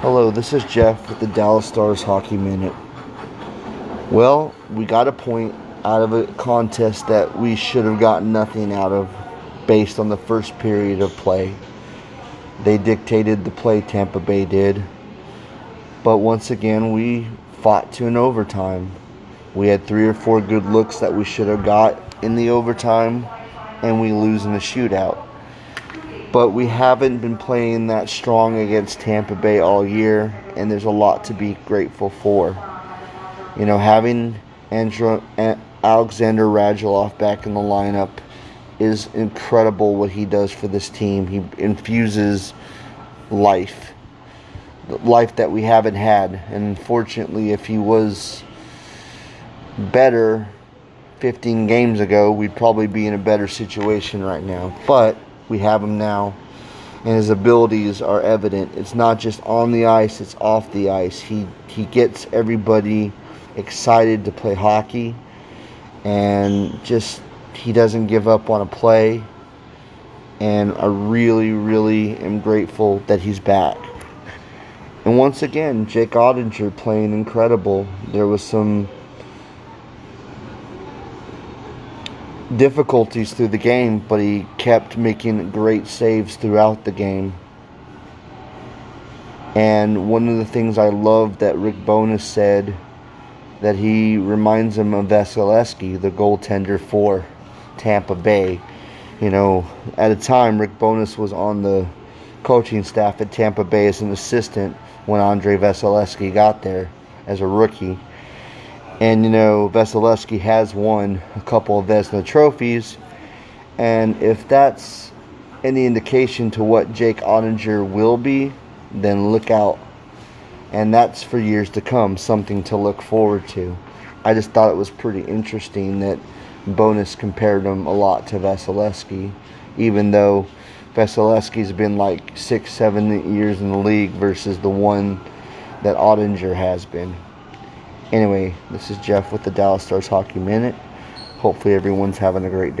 Hello, this is Jeff with the Dallas Stars Hockey Minute. Well, we got a point out of a contest that we should have gotten nothing out of based on the first period of play. They dictated the play, Tampa Bay did. But once again, we fought to an overtime. We had three or four good looks that we should have got in the overtime, and we lose in the shootout but we haven't been playing that strong against Tampa Bay all year, and there's a lot to be grateful for. You know, having Andrew, Alexander Radulov back in the lineup is incredible what he does for this team. He infuses life, life that we haven't had. And unfortunately, if he was better 15 games ago, we'd probably be in a better situation right now. But we have him now, and his abilities are evident. It's not just on the ice; it's off the ice. He he gets everybody excited to play hockey, and just he doesn't give up on a play. And I really, really am grateful that he's back. And once again, Jake Oettinger playing incredible. There was some difficulties through the game, but he kept making great saves throughout the game. And one of the things I love that Rick Bowness said that he reminds him of Vasilevskiy, the goaltender for Tampa Bay. You know, at a time Rick Bowness was on the coaching staff at Tampa Bay as an assistant when Andrei Vasilevskiy got there as a rookie. And you know, Vasilevskiy has won a couple of Vezina trophies. And if that's any indication to what Jake Oettinger will be, then look out. And that's for years to come, something to look forward to. I just thought it was pretty interesting that Bowness compared him a lot to Vasilevskiy, even though Vasilevskiy's been like six, seven years in the league versus the one that Oettinger has been. Anyway, this is Jeff with the Dallas Stars Hockey Minute. Hopefully, everyone's having a great day.